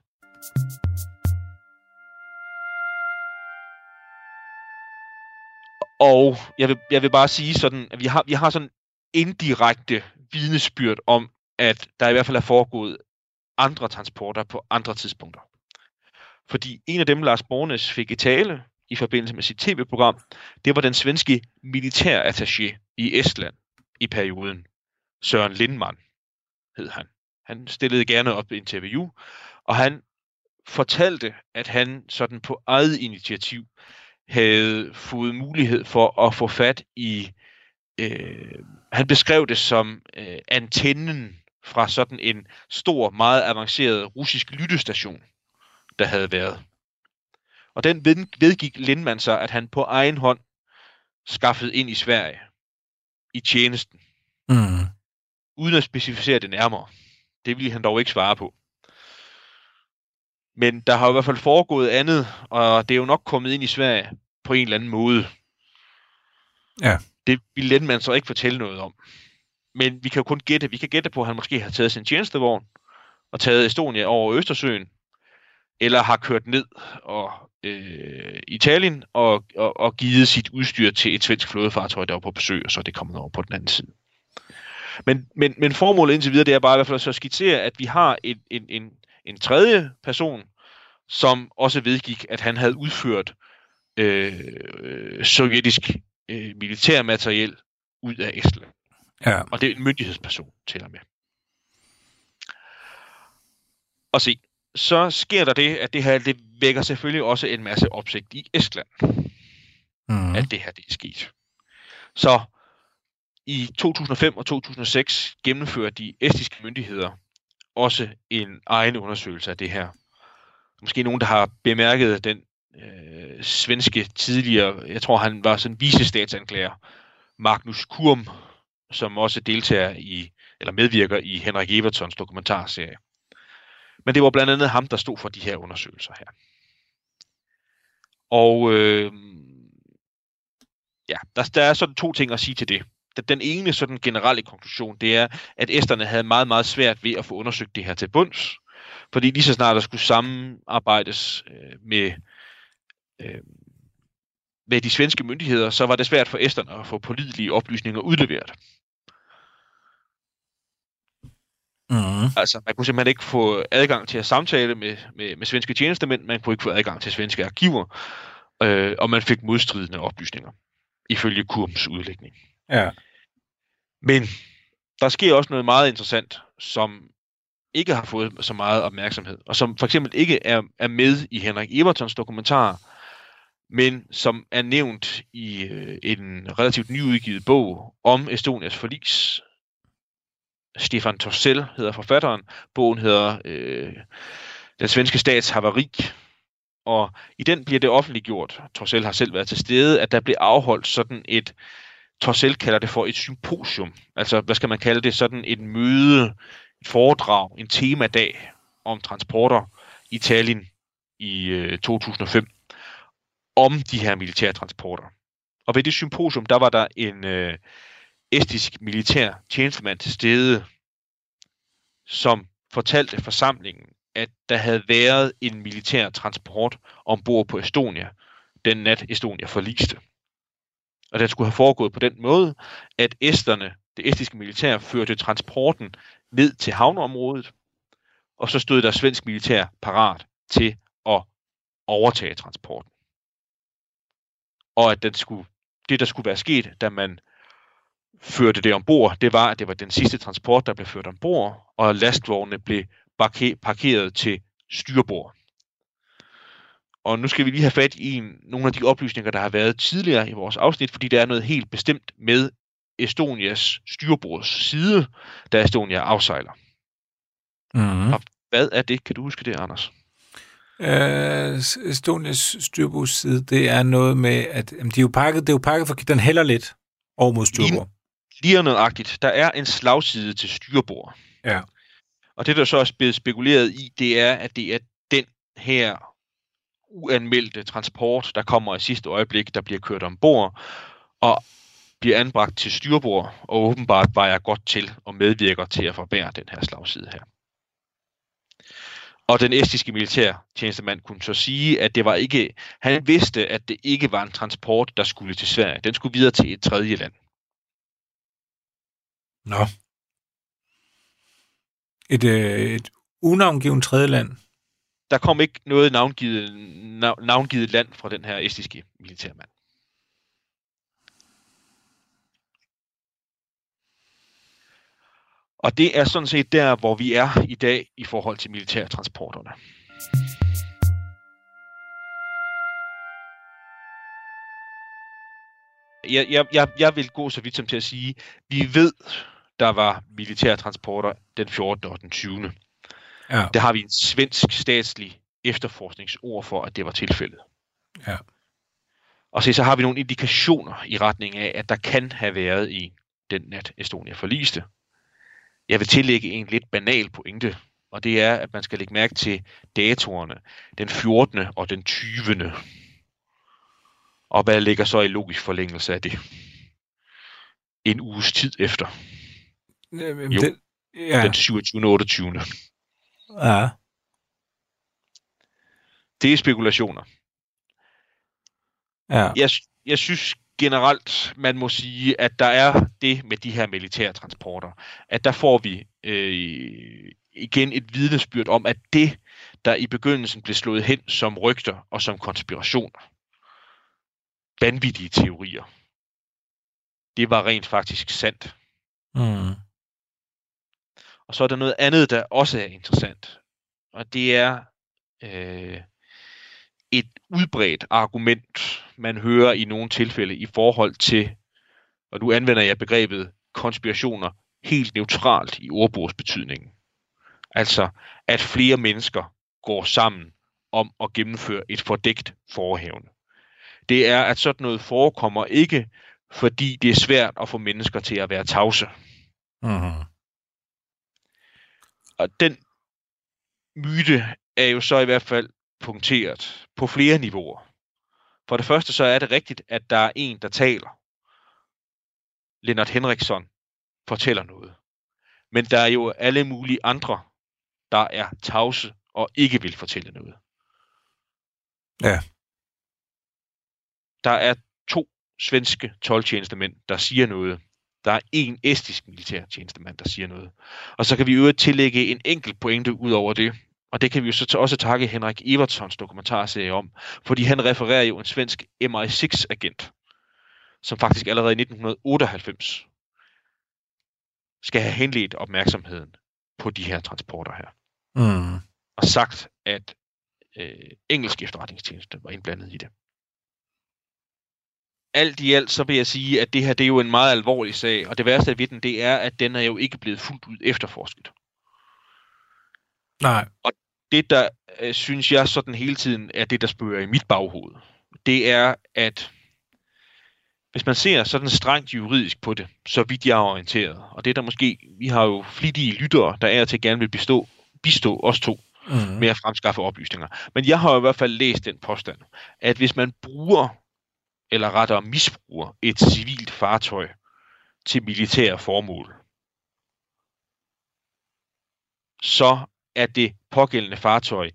Og jeg vil, jeg vil bare sige sådan, at vi har, vi har sådan indirekte vidnesbyrd om, at der i hvert fald er foregået andre transporter på andre tidspunkter. Fordi en af dem, Lars Bornes fik i tale i forbindelse med sit tv-program, det var den svenske militærattaché i Estland i perioden. Søren Lindmann hed han. Han stillede gerne op i interview, og han fortalte, at han sådan på eget initiativ havde fået mulighed for at få fat i, øh, han beskrev det som øh, antennen fra sådan en stor, meget avanceret russisk lyttestation, der havde været. Og den vedgik Lindman sig, at han på egen hånd skaffede ind i Sverige i tjenesten. Mm. Uden at specificere det nærmere. Det ville han dog ikke svare på. Men der har i hvert fald foregået andet, og det er jo nok kommet ind i Sverige på en eller anden måde. Ja. Det vil Lendman så ikke fortælle noget om. Men vi kan jo kun gætte. Vi kan gætte på, at han måske har taget sin tjenestevogn og taget Estonia over Østersøen, eller har kørt ned og øh, Italien og, og, og givet sit udstyr til et svensk flådefartøj, der var på besøg, og så er det kommet over på den anden side. Men, men, men formålet indtil videre, det er bare i hvert fald så at skitsere, at vi har en, en, en, en tredje person, som også vedgik, at han havde udført øh, sovjetisk øh, militærmateriel ud af Estland. Ja. Og det er en myndighedsperson og med. Og se, så sker der det, at det her det vækker selvfølgelig også en masse opsigt i Estland, Mm. at det her det er sket. Så i 2005 og 2006 gennemfører de estiske myndigheder også en egen undersøgelse af det her. Måske nogen, der har bemærket den øh, svenske tidligere, jeg tror han var sådan vicestatsanklager, Magnus Kurm, som også deltager i, eller medvirker i Henrik Evertons dokumentarserie. Men det var blandt andet ham, der stod for de her undersøgelser her. Og øh, ja, der, der er sådan to ting at sige til det. Den ene sådan generelle konklusion, det er, at æsterne havde meget, meget svært ved at få undersøgt det her til bunds. Fordi lige så snart der skulle samarbejdes øh, med, øh, med de svenske myndigheder, så var det svært for æsterne at få pålidelige oplysninger udleveret. Mm. Altså, man kunne simpelthen ikke få adgang til at samtale med, med, med svenske tjenestemænd, man kunne ikke få adgang til svenske arkiver, øh, og man fik modstridende oplysninger, ifølge Kurms udlægning. Ja. Men der sker også noget meget interessant, som ikke har fået så meget opmærksomhed, og som for eksempel ikke er, er med i Henrik Evertons dokumentar, men som er nævnt i øh, en relativt nyudgivet bog om Estonias forlis. Stefan Torsell hedder forfatteren. Bogen hedder øh, Den svenske stats havari. Og i den bliver det offentliggjort, Torsell har selv været til stede, at der blev afholdt sådan et, Torsell kalder det for et symposium. Altså, hvad skal man kalde det? Sådan et møde, et foredrag, en temadag om transporter i Tallinn i øh, 2005 om de her militære transporter. Og ved det symposium, der var der en øh, estisk militær tjenestemand til stede, som fortalte forsamlingen, at der havde været en militær transport ombord på Estonia, den nat Estonia forliste. Og den skulle have foregået på den måde, at esterne, det estiske militær, førte transporten ned til havneområdet, og så stod der svensk militær parat til at overtage transporten. Og at den skulle, det, der skulle være sket, da man førte det ombord, det var, at det var den sidste transport, der blev ført ombord, og lastvognene blev parkeret til styrbord. Og nu skal vi lige have fat i nogle af de oplysninger, der har været tidligere i vores afsnit, fordi der er noget helt bestemt med Estonias styrbords side, da Estonia afsejler. Mm. Og hvad er det? Kan du huske det, Anders? Øh, Estonias styrbordsside, det er noget med, at jamen, de er jo pakket, det er jo pakket for, den hælder lidt over mod styrbord. Lige nøjagtigt. Der er en slagside til styrbord. Ja. Og det, der så er blevet spekuleret i, det er, at det er den her uanmeldte transport, der kommer i sidste øjeblik, der bliver kørt ombord, og bliver anbragt til styrbord, og åbenbart var jeg godt til og medvirker til at forbære den her slagside her. Og den estiske militær tjenestemand kunne så sige, at det var ikke, han vidste, at det ikke var en transport, der skulle til Sverige. Den skulle videre til et tredje land. Nå. Et, øh, et unavngivet tredje land. Der kom ikke noget navngivet, navngivet land fra den her estiske militærmand. Og det er sådan set der, hvor vi er i dag i forhold til militærtransporterne. jeg, jeg, jeg, jeg vil gå så vidt som til at sige, vi ved, der var militære transporter den 14. og den 20. Ja. Der har vi en svensk statslig efterforskningsord for, at det var tilfældet. Ja. Og så, så har vi nogle indikationer i retning af, at der kan have været en den nat Estonia forliste. Jeg vil tillægge en lidt banal pointe, og det er, at man skal lægge mærke til datorerne, den 14. og den 20. Og hvad ligger så i logisk forlængelse af det? En uges tid efter, Jamen, Jo. Det, ja. den 27. og 28. ja. Det er spekulationer. Ja. Jeg, jeg synes generelt, man må sige, at der er det med de her militære transporter, at der får vi øh, igen et vidnesbyrd om, at det, der i begyndelsen blev slået hen som rygter og som konspirationer, vanvittige teorier, det var rent faktisk sandt. Mm. Og så er der noget andet, der også er interessant, og det er øh, et udbredt argument, man hører i nogle tilfælde i forhold til, og nu anvender jeg begrebet konspirationer helt neutralt i ordbogsbetydningen. Altså, at flere mennesker går sammen om at gennemføre et fordækt forhævne. Det er, at sådan noget forekommer ikke, fordi det er svært at få mennesker til at være tavse. Mm. Og den myte er jo så i hvert fald punkteret på flere niveauer. For det første så er det rigtigt, at der er en, der taler. Lennart Henriksson fortæller noget. Men der er jo alle mulige andre, der er tavse og ikke vil fortælle noget. Ja. Der er to svenske 12-tjenestemænd, der siger noget. Der er en estisk militær tjenestemand, der siger noget. Og så kan vi i øvrigt tillægge en enkelt pointe ud over det. Og det kan vi jo så også takke Henrik Evertssons dokumentarserie om. Fordi han refererer jo en svensk MI6-agent, som faktisk allerede i 1998 skal have henledt opmærksomheden på de her transporter her. Mm. Og sagt, at øh, engelsk efterretningstjeneste var indblandet i det. Alt i alt, så vil jeg sige, at det her det er jo en meget alvorlig sag, og det værste ved den, det er, at den er jo ikke blevet fuldt ud efterforsket. Nej. Det, der øh, synes jeg sådan hele tiden er det, der spørger i mit baghoved, det er, at hvis man ser sådan strengt juridisk på det, så vidt jeg er orienteret, og det er der måske, vi har jo flittige lyttere, der er til gerne vil bestå, bistå os to Mm. med at fremskaffe oplysninger. Men jeg har i hvert fald læst den påstand, at hvis man bruger, eller rettere misbruger, et civilt fartøj til militære formål, så er det pågældende fartøj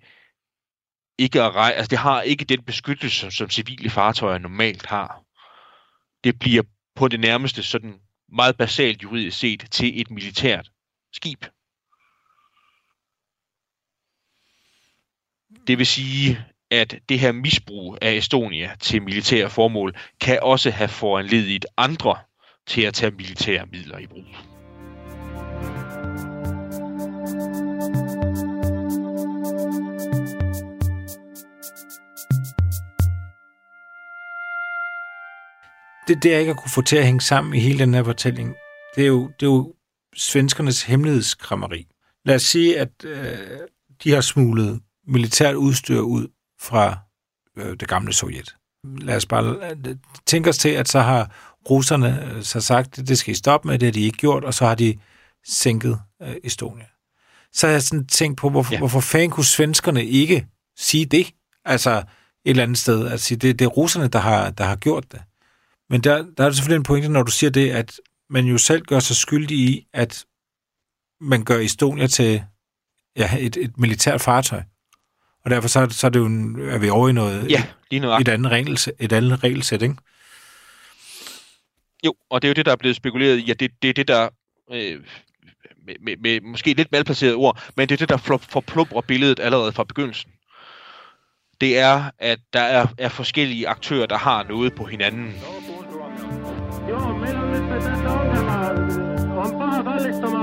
ikke at rej- altså det har ikke den beskyttelse, som, som civile fartøjer normalt har. Det bliver på det nærmeste sådan meget basalt juridisk set til et militært skib. Det vil sige, at det her misbrug af Estonia til militære formål kan også have foranledet andre til at tage militære midler i brug. Det, det jeg ikke har kunne få til at hænge sammen i hele den her fortælling, det er jo, det er jo svenskernes hemmelighedskrammeri. Lad os sige, at øh, de har smuglet militært udstyr ud fra øh, det gamle Sovjet. Lad os bare tænke os til, at så har russerne øh, så sagt, at det skal I stoppe med, det har de ikke gjort, og så har de sænket øh, Estonia. Så har jeg sådan tænkt på, hvorfor, ja. Hvorfor fanden kunne svenskerne ikke sige det? Altså et eller andet sted, at sige, det, det er russerne, der har, der har gjort det. Men der, der er selvfølgelig en pointe, når du siger det, at man jo selv gør sig skyldig i, at man gør Estonia til ja, et, et militært fartøj. Og derfor så, er det- så er, det jo en, er vi over i noget, Ja, lige nu. et, andet regelsæt, et andet regelsæt, ikke? Jo, og det er jo det, der er blevet spekuleret at det, det er det, der øh, med, med, med måske lidt malplaceret ord, men det er det, der for- forplumrer billedet allerede fra begyndelsen. Det er, at der er, er forskellige aktører, der har noget på hinanden. Joo, meillä on nyt tässä ongelma. On paha kallistuma